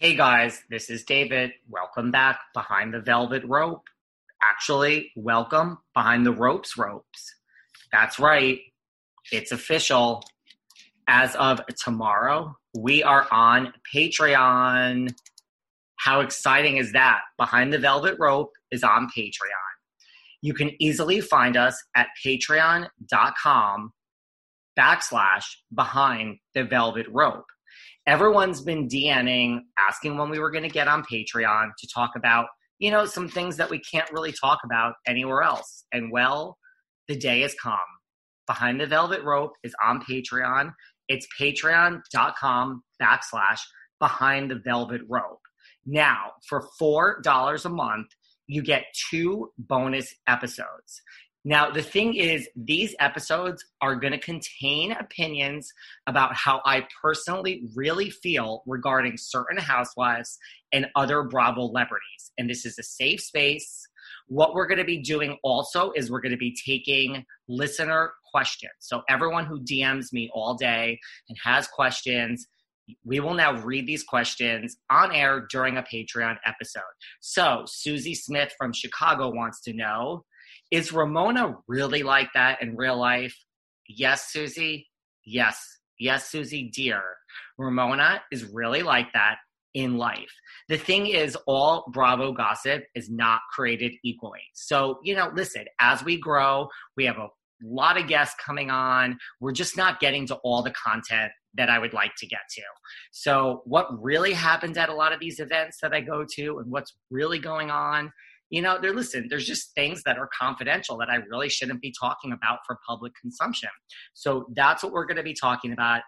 Hey guys, this is David. Welcome back behind the velvet rope actually welcome behind the ropes ropes. That's right. It's official. As of tomorrow, we are on Patreon. How exciting is that? Behind the Velvet Rope is on Patreon. You can easily find us at patreon.com backslash behind the velvet rope. Everyone's been DMing, asking when we were going to get on Patreon to talk about you know, some things that we can't really talk about anywhere else. And well, the day has come. Behind the Velvet Rope is on Patreon. It's patreon.com backslash behind the velvet rope. Now, for $4 a month, you get two bonus episodes. Now, the thing is, these episodes are going to contain opinions about how I personally really feel regarding certain housewives and other Bravo celebrities. And this is a safe space. What we're going to be doing also is we're going to be taking listener questions. So, everyone who DMs me all day and has questions, we will now read these questions on air during a Patreon episode. So, Susie Smith from Chicago wants to know is Ramona really like that in real life? Yes, Susie. Yes. Yes, Susie, dear. Ramona is really like that in life. The thing is, all Bravo gossip is not created equally. So, you know, listen, as we grow, we have a lot of guests coming on. We're just not getting to all the content that I would like to get to. So, what really happens at a lot of these events that I go to and what's really going on you know, there listen, there's just things that are confidential that I really shouldn't be talking about for public consumption. So that's what we're going to be talking about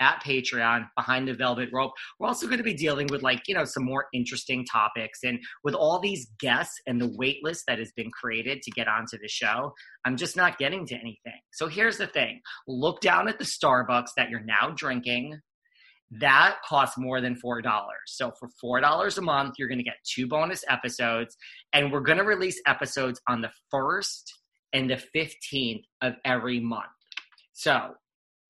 at Patreon behind the velvet rope. We're also going to be dealing with like, you know, some more interesting topics. And with all these guests and the wait list that has been created to get onto the show, I'm just not getting to anything. So here's the thing look down at the Starbucks that you're now drinking that costs more than $4. So for $4 a month, you're going to get two bonus episodes. And we're going to release episodes on the 1st and the 15th of every month. So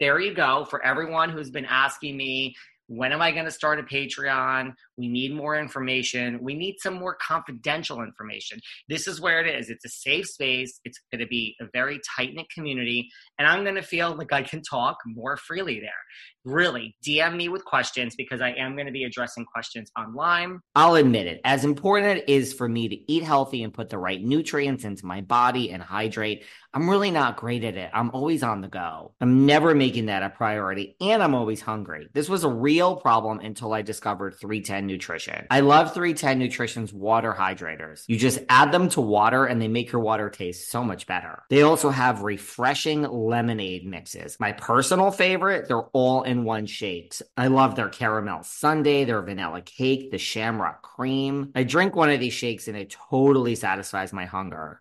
there you go for everyone who's been asking me when am I going to start a Patreon? We need more information. We need some more confidential information. This is where it is. It's a safe space. It's going to be a very tight knit community. And I'm going to feel like I can talk more freely there. Really, DM me with questions because I am going to be addressing questions online. I'll admit it. As important it is for me to eat healthy and put the right nutrients into my body and hydrate, I'm really not great at it. I'm always on the go. I'm never making that a priority and I'm always hungry. This was a real problem until I discovered 310 Nutrition. I love 310 Nutrition's water hydrators. You just add them to water and they make your water taste so much better. They also have refreshing lemonade mixes. My personal favorite, they're all in one shakes. I love their caramel sundae, their vanilla cake, the shamrock cream. I drink one of these shakes and it totally satisfies my hunger.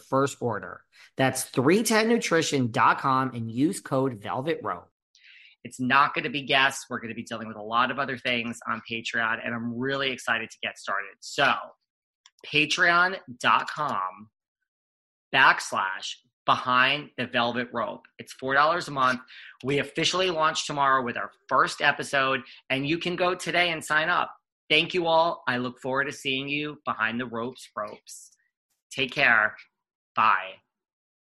first order. That's 310nutrition.com and use code Velvet Rope. It's not going to be guests. We're going to be dealing with a lot of other things on Patreon, and I'm really excited to get started. So, patreon.com backslash behind the velvet rope. It's $4 a month. We officially launch tomorrow with our first episode, and you can go today and sign up. Thank you all. I look forward to seeing you behind the ropes ropes. Take care. Bye.